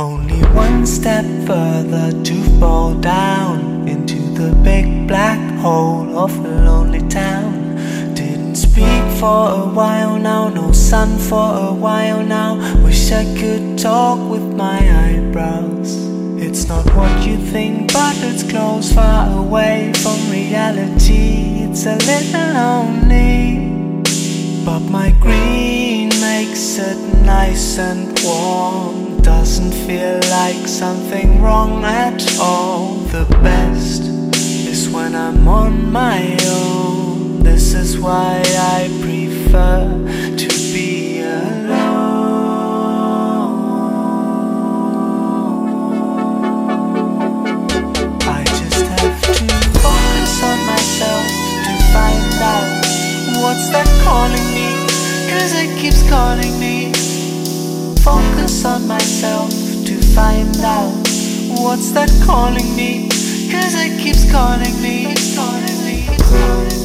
Only one step further to fall down into the big black hole of a lonely town. Didn't speak for a while now, no sun for a while now. Wish I could talk with my eyebrows. It's not what you think, but it's close, far away from reality. It's a little lonely. But my green makes it nice and warm. Doesn't feel like something wrong at all. The best is when I'm on my own. This is why I prefer to be alone. I just have to focus on myself to find out what's that calling me. Cause it keeps calling me. Focus on myself to find out what's that calling me. Cause it keeps calling me. It's calling me. It's calling me.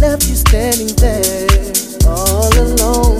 left you standing there all alone.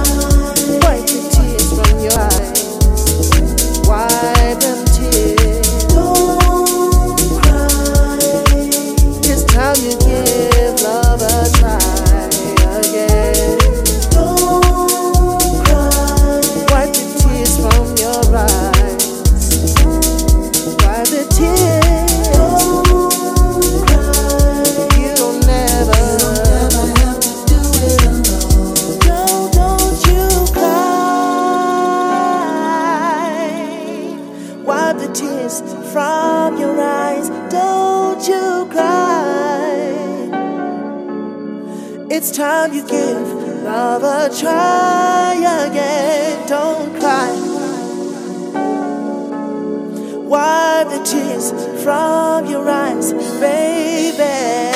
lover, try again, don't cry. Wipe the tears from your eyes, baby.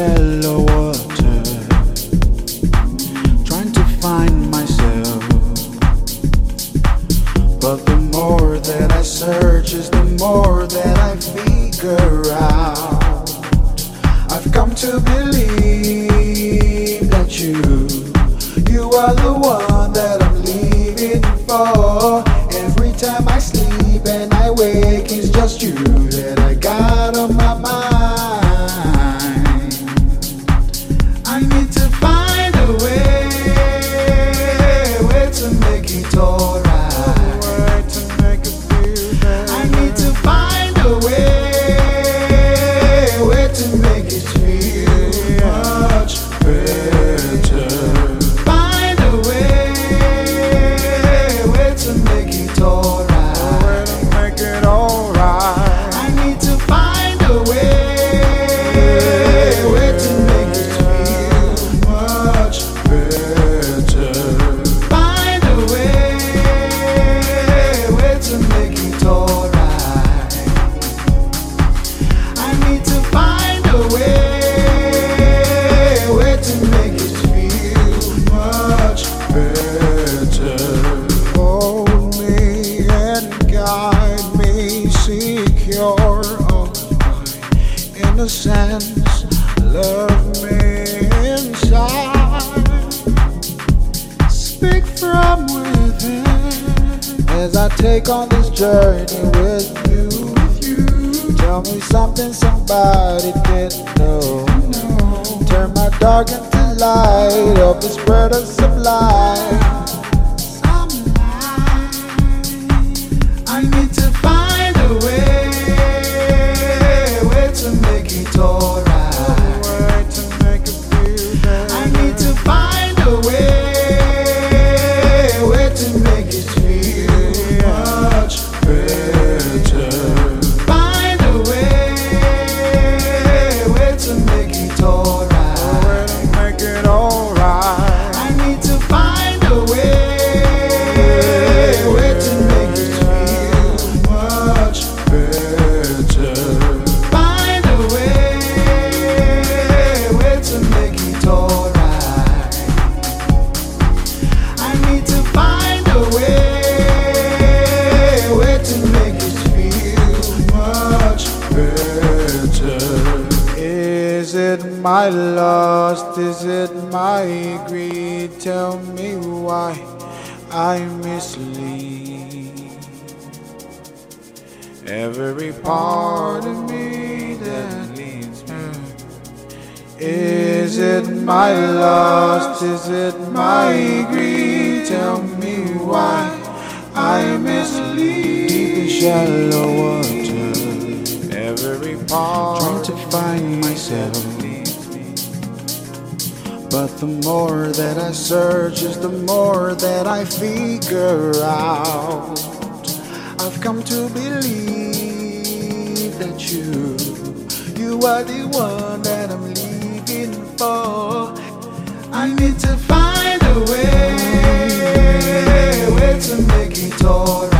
shallow my lost? Is it my greed? Tell me why I mislead every part of me that leads me. Is it my loss? Is it my greed? Tell me why I mislead deep in shallow water. Every part trying to find myself. But the more that I search is the more that I figure out. I've come to believe that you, you are the one that I'm leaving for. I need to find a way, way to make it alright.